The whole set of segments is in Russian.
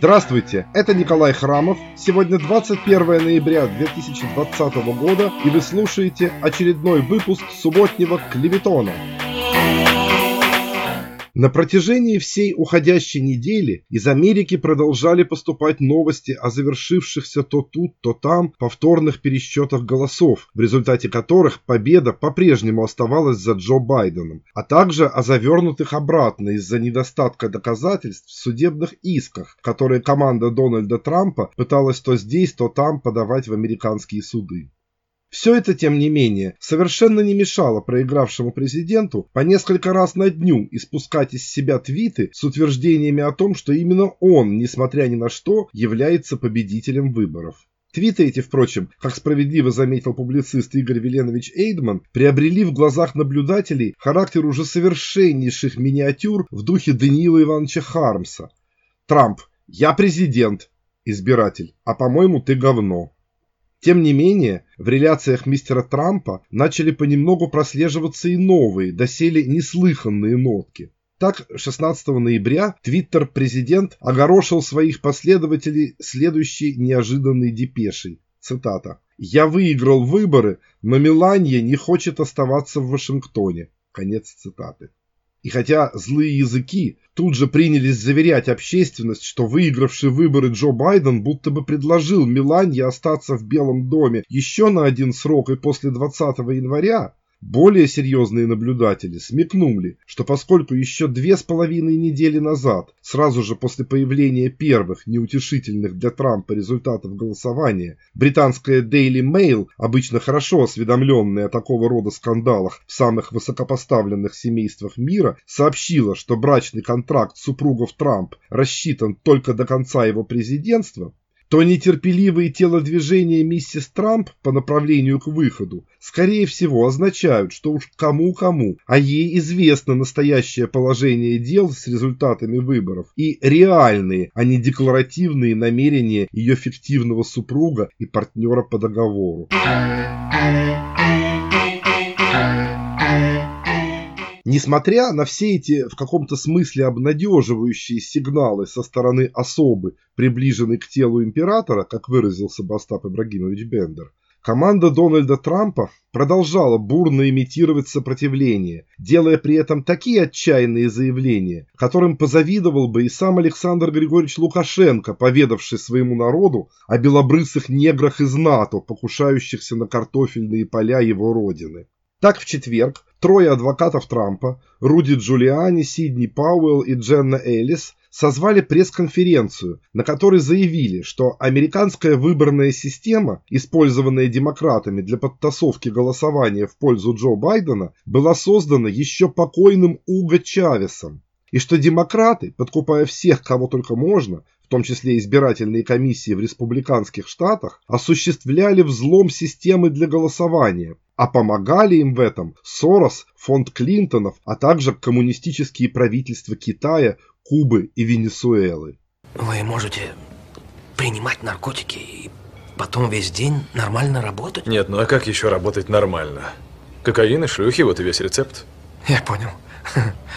Здравствуйте, это Николай Храмов. Сегодня 21 ноября 2020 года, и вы слушаете очередной выпуск субботнего Клеветона. На протяжении всей уходящей недели из Америки продолжали поступать новости о завершившихся то тут, то там повторных пересчетах голосов, в результате которых победа по-прежнему оставалась за Джо Байденом, а также о завернутых обратно из-за недостатка доказательств в судебных исках, которые команда Дональда Трампа пыталась то здесь, то там подавать в американские суды. Все это, тем не менее, совершенно не мешало проигравшему президенту по несколько раз на дню испускать из себя твиты с утверждениями о том, что именно он, несмотря ни на что, является победителем выборов. Твиты эти, впрочем, как справедливо заметил публицист Игорь Веленович Эйдман, приобрели в глазах наблюдателей характер уже совершеннейших миниатюр в духе Даниила Ивановича Хармса. Трамп, я президент, избиратель, а по-моему ты говно. Тем не менее, в реляциях мистера Трампа начали понемногу прослеживаться и новые, доселе неслыханные нотки. Так, 16 ноября твиттер-президент огорошил своих последователей следующей неожиданной депешей. Цитата. «Я выиграл выборы, но Меланья не хочет оставаться в Вашингтоне». Конец цитаты. И хотя злые языки тут же принялись заверять общественность, что выигравший выборы Джо Байден будто бы предложил Меланье остаться в Белом доме еще на один срок и после 20 января, более серьезные наблюдатели смекнули, что поскольку еще две с половиной недели назад, сразу же после появления первых неутешительных для Трампа результатов голосования, британская Daily Mail, обычно хорошо осведомленная о такого рода скандалах в самых высокопоставленных семействах мира, сообщила, что брачный контракт супругов Трамп рассчитан только до конца его президентства, то нетерпеливые телодвижения миссис Трамп по направлению к выходу, скорее всего, означают, что уж кому-кому, а ей известно настоящее положение дел с результатами выборов и реальные, а не декларативные намерения ее фиктивного супруга и партнера по договору. Несмотря на все эти в каком-то смысле обнадеживающие сигналы со стороны особы, приближенной к телу императора, как выразился Бастап Ибрагимович Бендер, команда Дональда Трампа продолжала бурно имитировать сопротивление, делая при этом такие отчаянные заявления, которым позавидовал бы и сам Александр Григорьевич Лукашенко, поведавший своему народу о белобрысых неграх из НАТО, покушающихся на картофельные поля его родины. Так в четверг трое адвокатов Трампа, Руди Джулиани, Сидни Пауэлл и Дженна Эллис, созвали пресс-конференцию, на которой заявили, что американская выборная система, использованная демократами для подтасовки голосования в пользу Джо Байдена, была создана еще покойным Уго Чавесом, и что демократы, подкупая всех, кого только можно, в том числе избирательные комиссии в республиканских штатах, осуществляли взлом системы для голосования, а помогали им в этом Сорос, фонд Клинтонов, а также коммунистические правительства Китая, Кубы и Венесуэлы. Вы можете принимать наркотики и потом весь день нормально работать? Нет, ну а как еще работать нормально? Кокаин и шлюхи, вот и весь рецепт. Я понял.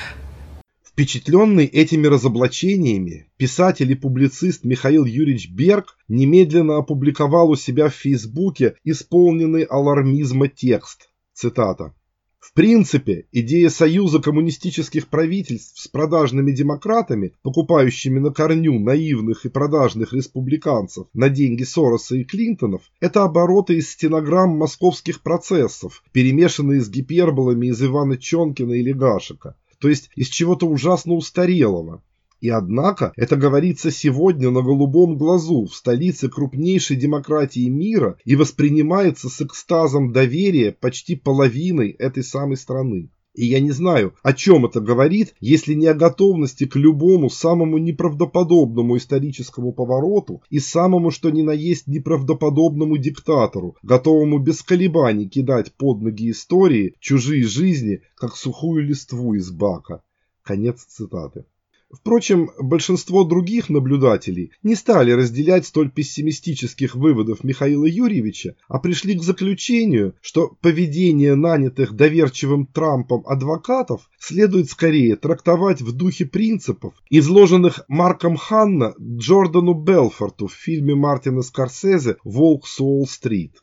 Впечатленный этими разоблачениями, писатель и публицист Михаил Юрьевич Берг немедленно опубликовал у себя в Фейсбуке исполненный алармизма текст. Цитата. В принципе, идея союза коммунистических правительств с продажными демократами, покупающими на корню наивных и продажных республиканцев на деньги Сороса и Клинтонов, это обороты из стенограмм московских процессов, перемешанные с гиперболами из Ивана Чонкина или Гашика то есть из чего-то ужасно устарелого. И однако это говорится сегодня на голубом глазу в столице крупнейшей демократии мира и воспринимается с экстазом доверия почти половиной этой самой страны. И я не знаю, о чем это говорит, если не о готовности к любому самому неправдоподобному историческому повороту и самому что ни на есть неправдоподобному диктатору, готовому без колебаний кидать под ноги истории чужие жизни, как сухую листву из бака. Конец цитаты. Впрочем, большинство других наблюдателей не стали разделять столь пессимистических выводов Михаила Юрьевича, а пришли к заключению, что поведение нанятых доверчивым Трампом адвокатов следует скорее трактовать в духе принципов, изложенных Марком Ханна Джордану Белфорту в фильме Мартина Скорсезе «Волк с Уолл-стрит».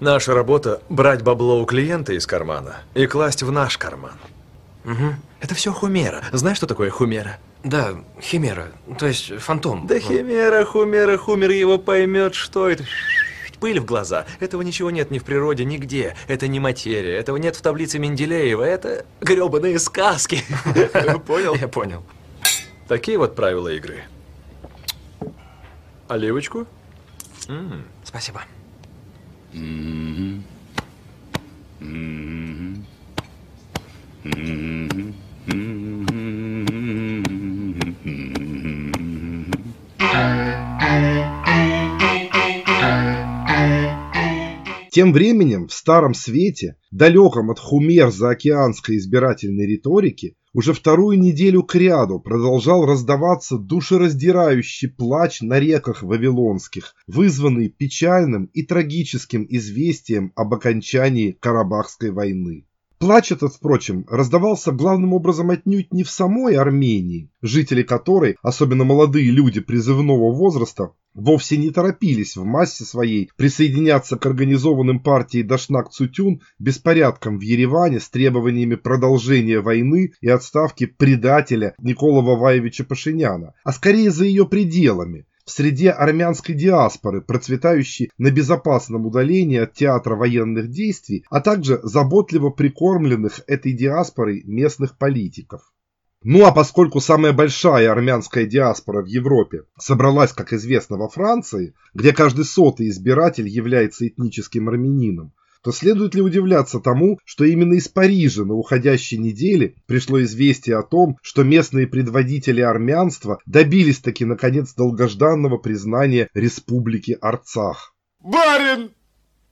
Наша работа – брать бабло у клиента из кармана и класть в наш карман. Угу. Это все хумера. Знаешь, что такое хумера? Да, химера, то есть фантом. Да химера, хумера, хумер его поймет, что это. Пыль в глаза. Этого ничего нет ни в природе, нигде. Это не материя. Этого нет в таблице Менделеева. Это гребаные сказки. Понял? Я понял. Такие вот правила игры. Оливочку? Спасибо. Тем временем в Старом Свете, далеком от хумер заокеанской избирательной риторики, уже вторую неделю кряду продолжал раздаваться душераздирающий плач на реках вавилонских, вызванный печальным и трагическим известием об окончании Карабахской войны. Плач этот, впрочем, раздавался главным образом отнюдь не в самой Армении, жители которой, особенно молодые люди призывного возраста, вовсе не торопились в массе своей присоединяться к организованным партией Дашнак Цутюн беспорядкам в Ереване с требованиями продолжения войны и отставки предателя Никола Ваваевича Пашиняна, а скорее за ее пределами, среде армянской диаспоры, процветающей на безопасном удалении от театра военных действий, а также заботливо прикормленных этой диаспорой местных политиков. Ну а поскольку самая большая армянская диаспора в Европе собралась, как известно, во Франции, где каждый сотый избиратель является этническим армянином, то следует ли удивляться тому, что именно из Парижа на уходящей неделе пришло известие о том, что местные предводители армянства добились таки наконец долгожданного признания Республики Арцах. Барин!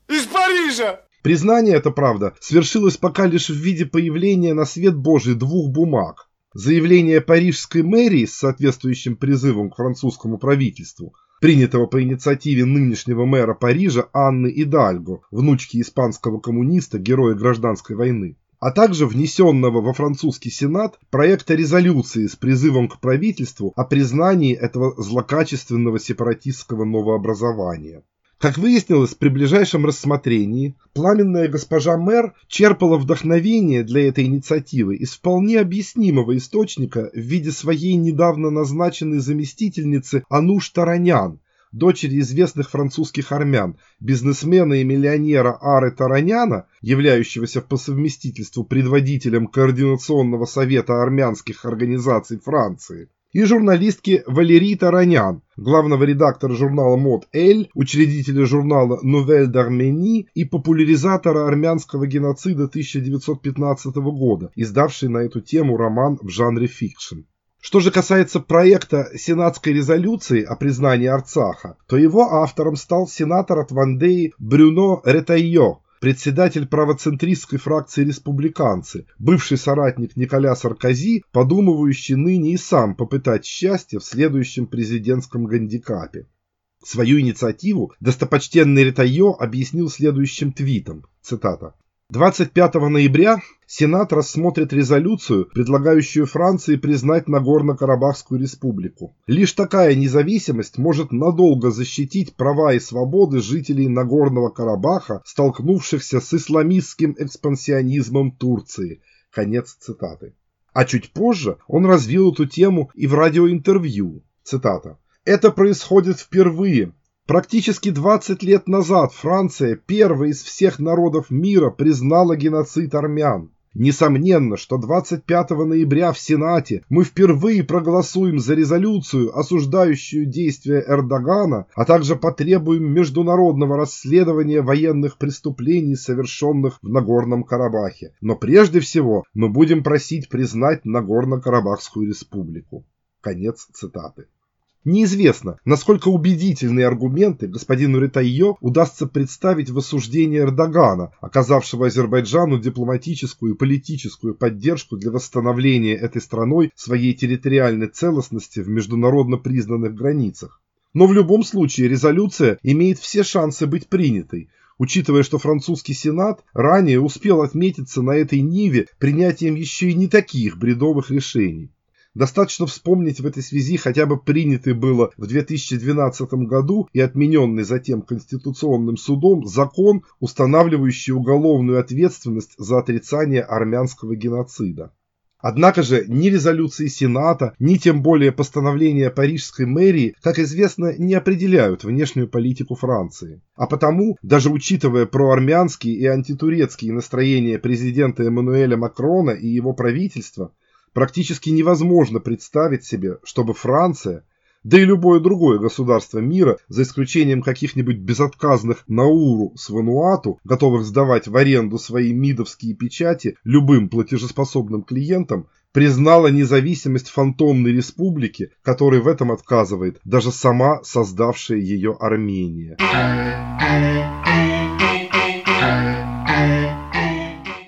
Из Парижа! Признание это, правда, свершилось пока лишь в виде появления на свет Божий двух бумаг. Заявление парижской мэрии с соответствующим призывом к французскому правительству – принятого по инициативе нынешнего мэра Парижа Анны Идальго, внучки испанского коммуниста, героя гражданской войны, а также внесенного во французский сенат проекта резолюции с призывом к правительству о признании этого злокачественного сепаратистского новообразования. Как выяснилось при ближайшем рассмотрении, пламенная госпожа мэр черпала вдохновение для этой инициативы из вполне объяснимого источника в виде своей недавно назначенной заместительницы Ануш Таранян, дочери известных французских армян, бизнесмена и миллионера Ары Тараняна, являющегося по совместительству предводителем Координационного совета армянских организаций Франции и журналистки Валерии Таранян, главного редактора журнала мод Elle, учредителя журнала Nouvelle d'Arménie и популяризатора армянского геноцида 1915 года, издавший на эту тему роман в жанре фикшн. Что же касается проекта сенатской резолюции о признании Арцаха, то его автором стал сенатор от Вандеи Брюно Ретайо, председатель правоцентристской фракции республиканцы, бывший соратник Николя Саркози, подумывающий ныне и сам попытать счастье в следующем президентском гандикапе. Свою инициативу достопочтенный Ретайо объяснил следующим твитом, цитата. 25 ноября Сенат рассмотрит резолюцию, предлагающую Франции признать Нагорно-Карабахскую республику. Лишь такая независимость может надолго защитить права и свободы жителей Нагорного Карабаха, столкнувшихся с исламистским экспансионизмом Турции. Конец цитаты. А чуть позже он развил эту тему и в радиоинтервью. Цитата. Это происходит впервые, Практически 20 лет назад Франция, первая из всех народов мира, признала геноцид армян. Несомненно, что 25 ноября в Сенате мы впервые проголосуем за резолюцию, осуждающую действия Эрдогана, а также потребуем международного расследования военных преступлений, совершенных в Нагорном Карабахе. Но прежде всего мы будем просить признать Нагорно-Карабахскую республику. Конец цитаты. Неизвестно, насколько убедительные аргументы господину Ретайо удастся представить в осуждении Эрдогана, оказавшего Азербайджану дипломатическую и политическую поддержку для восстановления этой страной своей территориальной целостности в международно признанных границах. Но в любом случае резолюция имеет все шансы быть принятой, учитывая, что французский сенат ранее успел отметиться на этой ниве принятием еще и не таких бредовых решений. Достаточно вспомнить в этой связи хотя бы принятый было в 2012 году и отмененный затем Конституционным судом закон, устанавливающий уголовную ответственность за отрицание армянского геноцида. Однако же ни резолюции Сената, ни тем более постановления Парижской мэрии, как известно, не определяют внешнюю политику Франции. А потому, даже учитывая проармянские и антитурецкие настроения президента Эммануэля Макрона и его правительства, Практически невозможно представить себе, чтобы Франция, да и любое другое государство мира, за исключением каких-нибудь безотказных Науру с Вануату, готовых сдавать в аренду свои мидовские печати любым платежеспособным клиентам, признала независимость фантомной республики, которой в этом отказывает даже сама создавшая ее Армения.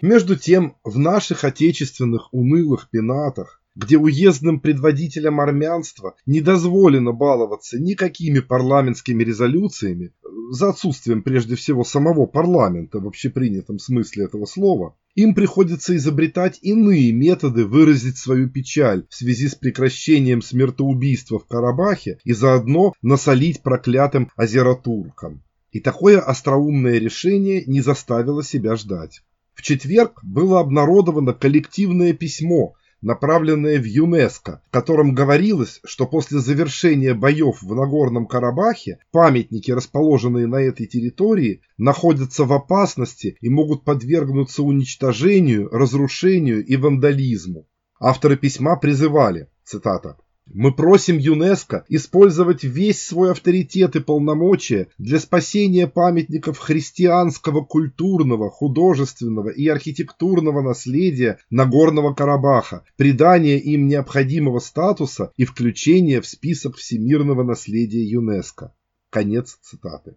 Между тем, в наших отечественных унылых пенатах, где уездным предводителям армянства не дозволено баловаться никакими парламентскими резолюциями, за отсутствием прежде всего самого парламента в общепринятом смысле этого слова, им приходится изобретать иные методы выразить свою печаль в связи с прекращением смертоубийства в Карабахе и заодно насолить проклятым азеротуркам. И такое остроумное решение не заставило себя ждать. В четверг было обнародовано коллективное письмо, направленное в ЮНЕСКО, в котором говорилось, что после завершения боев в Нагорном Карабахе памятники, расположенные на этой территории, находятся в опасности и могут подвергнуться уничтожению, разрушению и вандализму. Авторы письма призывали, цитата, мы просим ЮНЕСКО использовать весь свой авторитет и полномочия для спасения памятников христианского культурного, художественного и архитектурного наследия Нагорного Карабаха, придания им необходимого статуса и включения в список всемирного наследия ЮНЕСКО. Конец цитаты.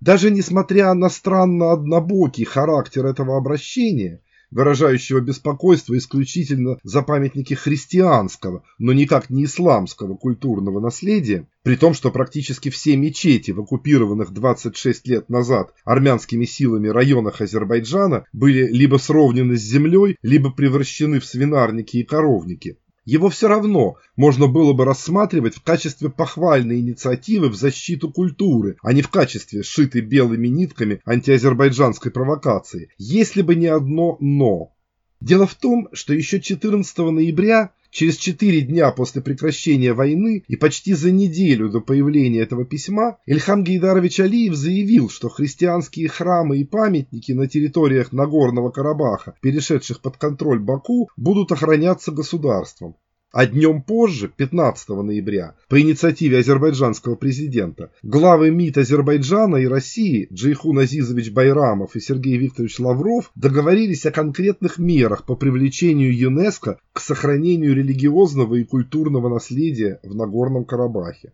Даже несмотря на странно однобокий характер этого обращения, выражающего беспокойство исключительно за памятники христианского, но никак не исламского культурного наследия, при том, что практически все мечети в оккупированных 26 лет назад армянскими силами районах Азербайджана были либо сровнены с землей, либо превращены в свинарники и коровники его все равно можно было бы рассматривать в качестве похвальной инициативы в защиту культуры, а не в качестве сшитой белыми нитками антиазербайджанской провокации, если бы не одно «но». Дело в том, что еще 14 ноября Через четыре дня после прекращения войны и почти за неделю до появления этого письма Ильхам Гейдарович Алиев заявил, что христианские храмы и памятники на территориях Нагорного Карабаха, перешедших под контроль Баку, будут охраняться государством. А днем позже, 15 ноября, по инициативе азербайджанского президента, главы МИД Азербайджана и России Джейхун Азизович Байрамов и Сергей Викторович Лавров договорились о конкретных мерах по привлечению ЮНЕСКО к сохранению религиозного и культурного наследия в Нагорном Карабахе.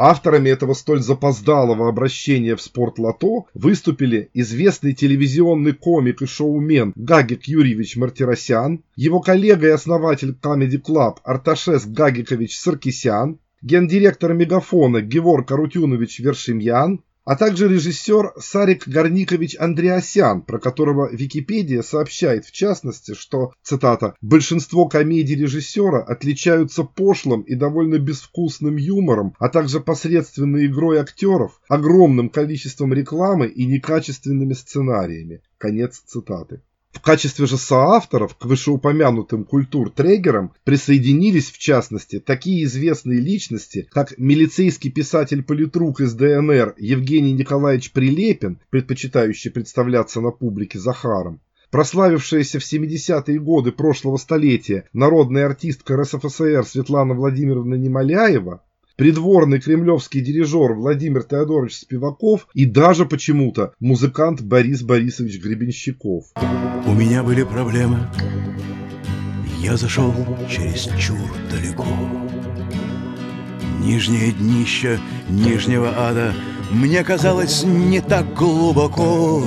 Авторами этого столь запоздалого обращения в спорт-лото выступили известный телевизионный комик и шоумен Гагик Юрьевич Мартиросян, его коллега и основатель Comedy Club Арташес Гагикович Саркисян, гендиректор Мегафона Геворг Арутюнович Вершимьян, а также режиссер Сарик Горникович Андреасян, про которого Википедия сообщает в частности, что, цитата, «большинство комедий режиссера отличаются пошлым и довольно безвкусным юмором, а также посредственной игрой актеров, огромным количеством рекламы и некачественными сценариями». Конец цитаты. В качестве же соавторов к вышеупомянутым культур-трегерам присоединились, в частности, такие известные личности, как милицейский писатель-политрук из ДНР Евгений Николаевич Прилепин, предпочитающий представляться на публике Захаром, прославившаяся в 70-е годы прошлого столетия народная артистка РСФСР Светлана Владимировна Немоляева, придворный кремлевский дирижер Владимир Теодорович Спиваков и даже почему-то музыкант Борис Борисович Гребенщиков. У меня были проблемы. Я зашел через чур далеко. Нижнее днище нижнего ада Мне казалось не так глубоко.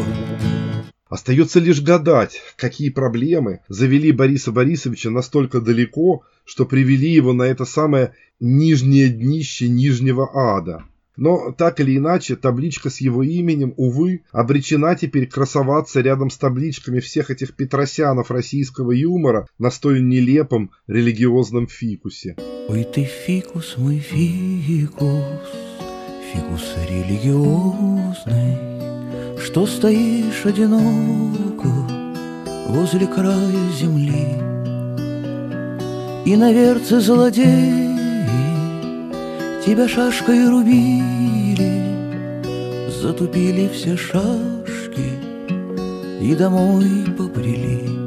Остается лишь гадать, какие проблемы завели Бориса Борисовича настолько далеко, что привели его на это самое нижнее днище нижнего ада. Но так или иначе, табличка с его именем, увы, обречена теперь красоваться рядом с табличками всех этих петросянов российского юмора на столь нелепом религиозном фикусе. Ой ты фикус, мой фикус, фикус религиозный, что стоишь одиноко возле края земли, И на верце злодеи тебя шашкой рубили, Затупили все шашки и домой побрели.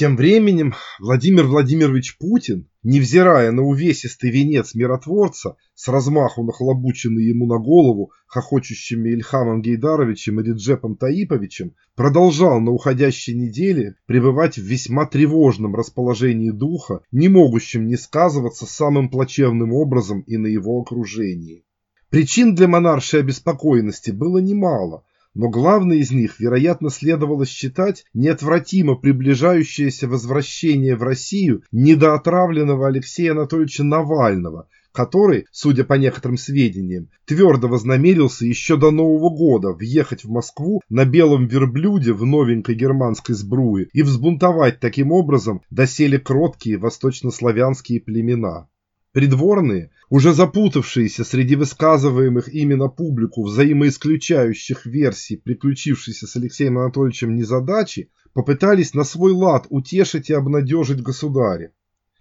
Тем временем Владимир Владимирович Путин, невзирая на увесистый венец миротворца, с размаху нахлобученный ему на голову хохочущими Ильхамом Гейдаровичем и Реджепом Таиповичем, продолжал на уходящей неделе пребывать в весьма тревожном расположении духа, не могущем не сказываться самым плачевным образом и на его окружении. Причин для монаршей обеспокоенности было немало – но главной из них, вероятно, следовало считать неотвратимо приближающееся возвращение в Россию недоотравленного Алексея Анатольевича Навального, который, судя по некоторым сведениям, твердо вознамерился еще до Нового года въехать в Москву на белом верблюде в новенькой германской сбруе и взбунтовать таким образом доселе кроткие восточнославянские племена. Придворные, уже запутавшиеся среди высказываемых именно публику взаимоисключающих версий приключившейся с Алексеем Анатольевичем незадачи, попытались на свой лад утешить и обнадежить государя.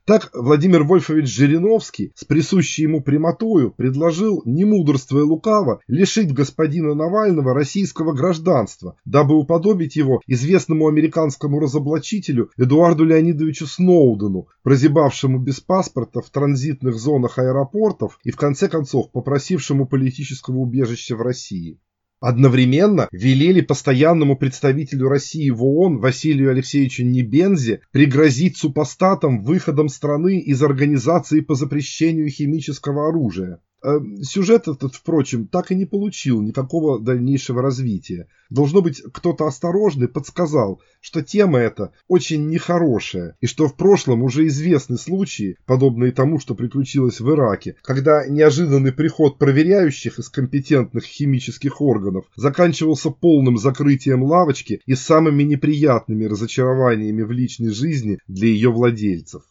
Так Владимир Вольфович Жириновский с присущей ему прямотою предложил, не мудрствуя лукаво, лишить господина Навального российского гражданства, дабы уподобить его известному американскому разоблачителю Эдуарду Леонидовичу Сноудену, прозябавшему без паспорта в транзитных зонах аэропортов и в конце концов попросившему политического убежища в России. Одновременно велели постоянному представителю России в ООН Василию Алексеевичу Небензе пригрозить супостатам выходом страны из Организации по запрещению химического оружия. Э, сюжет этот, впрочем, так и не получил никакого дальнейшего развития. Должно быть, кто-то осторожный подсказал, что тема эта очень нехорошая, и что в прошлом уже известны случаи, подобные тому, что приключилось в Ираке, когда неожиданный приход проверяющих из компетентных химических органов заканчивался полным закрытием лавочки и самыми неприятными разочарованиями в личной жизни для ее владельцев.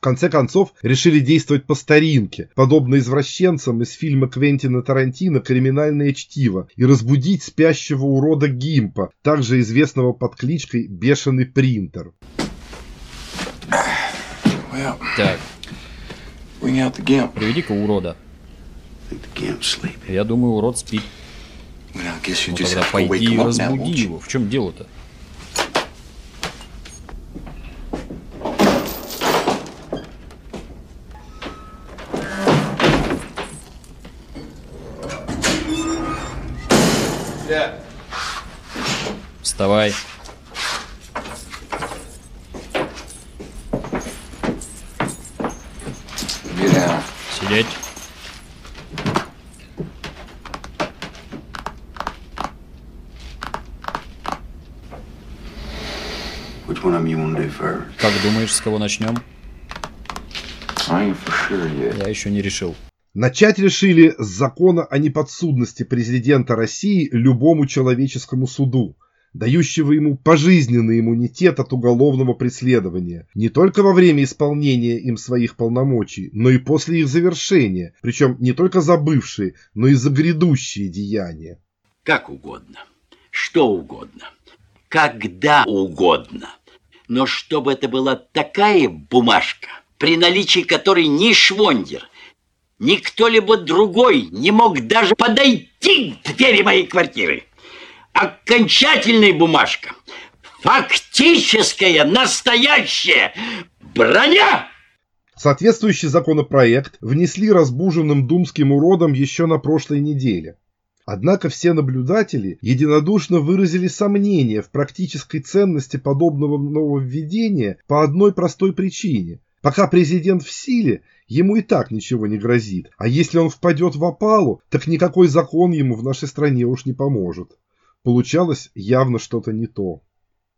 В конце концов, решили действовать по старинке, подобно извращенцам из фильма Квентина Тарантино «Криминальное чтиво» и разбудить спящего урода Гимпа, также известного под кличкой «Бешеный принтер». Так. Приведи-ка урода. Я думаю, урод спит. Ну тогда пойди разбуди его. В чем дело-то? С кого начнем? Я еще не решил. Начать решили с закона о неподсудности президента России любому человеческому суду, дающего ему пожизненный иммунитет от уголовного преследования, не только во время исполнения им своих полномочий, но и после их завершения, причем не только за бывшие, но и за грядущие деяния. Как угодно, что угодно, когда угодно, но чтобы это была такая бумажка, при наличии которой ни швондер, Никто-либо другой не мог даже подойти к двери моей квартиры. Окончательная бумажка. Фактическая, настоящая броня! Соответствующий законопроект внесли разбуженным думским уродом еще на прошлой неделе. Однако все наблюдатели единодушно выразили сомнения в практической ценности подобного нововведения по одной простой причине. Пока президент в силе, ему и так ничего не грозит, а если он впадет в опалу, так никакой закон ему в нашей стране уж не поможет. Получалось явно что-то не то.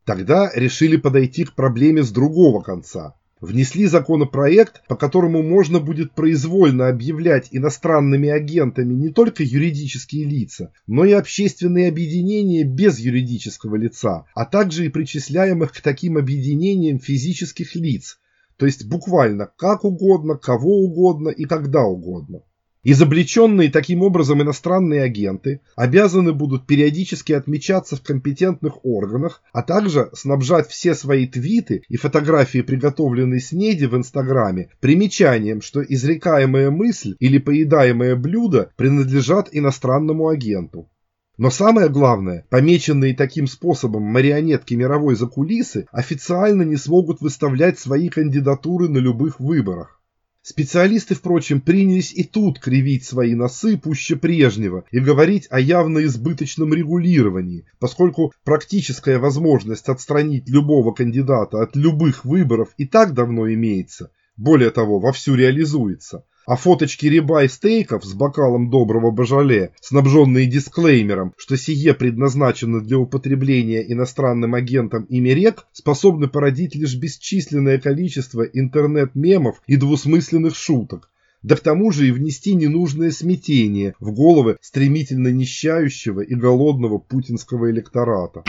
Тогда решили подойти к проблеме с другого конца внесли законопроект, по которому можно будет произвольно объявлять иностранными агентами не только юридические лица, но и общественные объединения без юридического лица, а также и причисляемых к таким объединениям физических лиц, то есть буквально как угодно, кого угодно и когда угодно. Изобличенные таким образом иностранные агенты обязаны будут периодически отмечаться в компетентных органах, а также снабжать все свои твиты и фотографии приготовленной снеди в Инстаграме примечанием, что изрекаемая мысль или поедаемое блюдо принадлежат иностранному агенту. Но самое главное, помеченные таким способом марионетки мировой закулисы официально не смогут выставлять свои кандидатуры на любых выборах. Специалисты, впрочем, принялись и тут кривить свои носы пуще прежнего и говорить о явно избыточном регулировании, поскольку практическая возможность отстранить любого кандидата от любых выборов и так давно имеется, более того, вовсю реализуется, а фоточки риба и стейков с бокалом доброго божале, снабженные дисклеймером, что сие предназначено для употребления иностранным агентом ими рек, способны породить лишь бесчисленное количество интернет-мемов и двусмысленных шуток, да к тому же и внести ненужное смятение в головы стремительно нищающего и голодного путинского электората.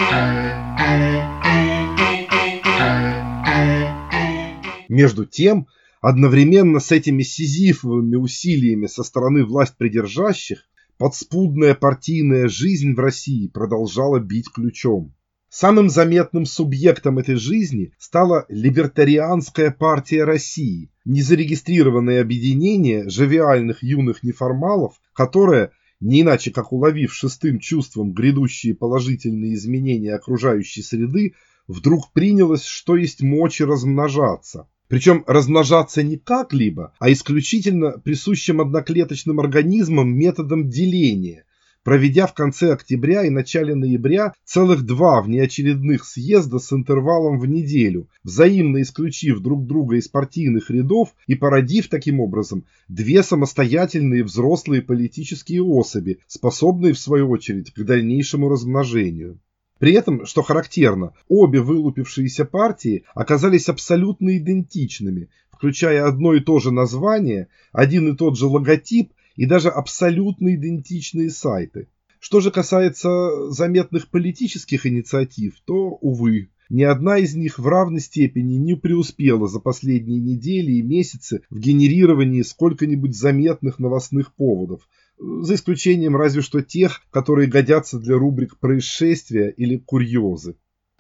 Между тем, Одновременно с этими сизифовыми усилиями со стороны власть придержащих подспудная партийная жизнь в России продолжала бить ключом. Самым заметным субъектом этой жизни стала Либертарианская партия России, незарегистрированное объединение живиальных юных неформалов, которое, не иначе как уловив шестым чувством грядущие положительные изменения окружающей среды, вдруг принялось, что есть мочи размножаться – причем размножаться не как-либо, а исключительно присущим одноклеточным организмам методом деления, проведя в конце октября и начале ноября целых два внеочередных съезда с интервалом в неделю, взаимно исключив друг друга из партийных рядов и породив таким образом две самостоятельные взрослые политические особи, способные в свою очередь к дальнейшему размножению. При этом, что характерно, обе вылупившиеся партии оказались абсолютно идентичными, включая одно и то же название, один и тот же логотип и даже абсолютно идентичные сайты. Что же касается заметных политических инициатив, то, увы, ни одна из них в равной степени не преуспела за последние недели и месяцы в генерировании сколько-нибудь заметных новостных поводов, за исключением разве что тех, которые годятся для рубрик «Происшествия» или «Курьезы».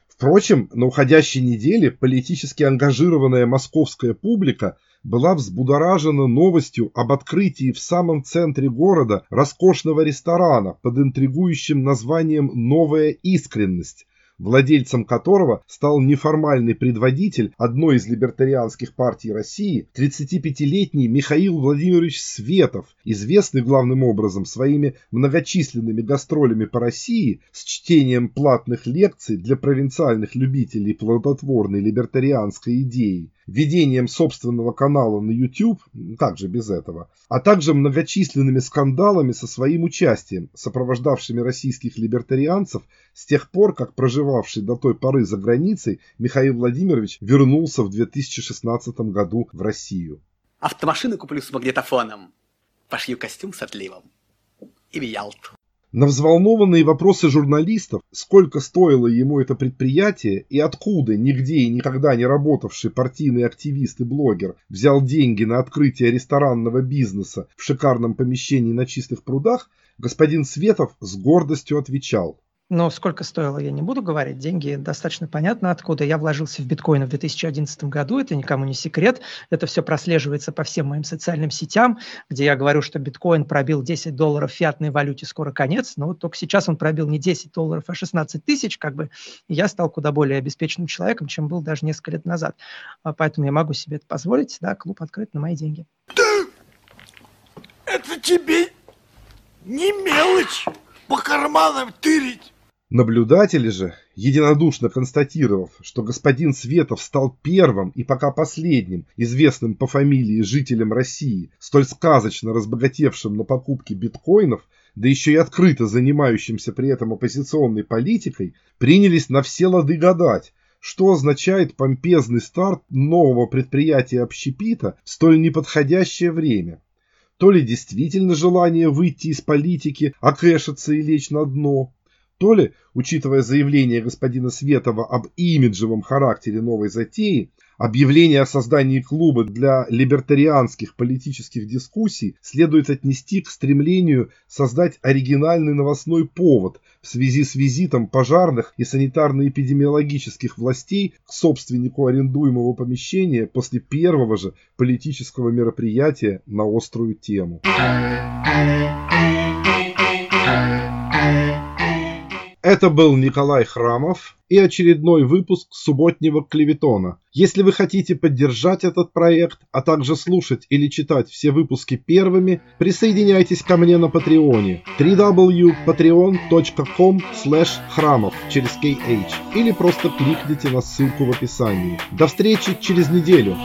Впрочем, на уходящей неделе политически ангажированная московская публика была взбудоражена новостью об открытии в самом центре города роскошного ресторана под интригующим названием «Новая искренность», владельцем которого стал неформальный предводитель одной из либертарианских партий России, 35-летний Михаил Владимирович Светов, известный главным образом своими многочисленными гастролями по России с чтением платных лекций для провинциальных любителей плодотворной либертарианской идеи, ведением собственного канала на YouTube, как же без этого, а также многочисленными скандалами со своим участием, сопровождавшими российских либертарианцев с тех пор, как проживавший до той поры за границей Михаил Владимирович вернулся в 2016 году в Россию. Автомашину куплю с магнитофоном, пошью костюм с отливом и в Ялту. На взволнованные вопросы журналистов, сколько стоило ему это предприятие и откуда нигде и никогда не работавший партийный активист и блогер взял деньги на открытие ресторанного бизнеса в шикарном помещении на чистых прудах, господин Светов с гордостью отвечал. Но сколько стоило, я не буду говорить. Деньги достаточно понятно откуда. Я вложился в биткоин в 2011 году, это никому не секрет. Это все прослеживается по всем моим социальным сетям, где я говорю, что биткоин пробил 10 долларов в фиатной валюте, скоро конец. Но вот только сейчас он пробил не 10 долларов, а 16 тысяч, как бы. И я стал куда более обеспеченным человеком, чем был даже несколько лет назад. А поэтому я могу себе это позволить. Да, клуб открыт на мои деньги. Да, это тебе не мелочь. По карманам тырить. Наблюдатели же, единодушно констатировав, что господин Светов стал первым и пока последним известным по фамилии жителем России, столь сказочно разбогатевшим на покупке биткоинов, да еще и открыто занимающимся при этом оппозиционной политикой, принялись на все лады гадать, что означает помпезный старт нового предприятия общепита в столь неподходящее время. То ли действительно желание выйти из политики, окэшиться и лечь на дно, то ли, учитывая заявление господина Светова об имиджевом характере новой затеи, объявление о создании клуба для либертарианских политических дискуссий следует отнести к стремлению создать оригинальный новостной повод в связи с визитом пожарных и санитарно-эпидемиологических властей к собственнику арендуемого помещения после первого же политического мероприятия на острую тему. Это был Николай Храмов и очередной выпуск субботнего клеветона. Если вы хотите поддержать этот проект, а также слушать или читать все выпуски первыми, присоединяйтесь ко мне на Патреоне www.patreon.com храмов через KH или просто кликните на ссылку в описании. До встречи через неделю!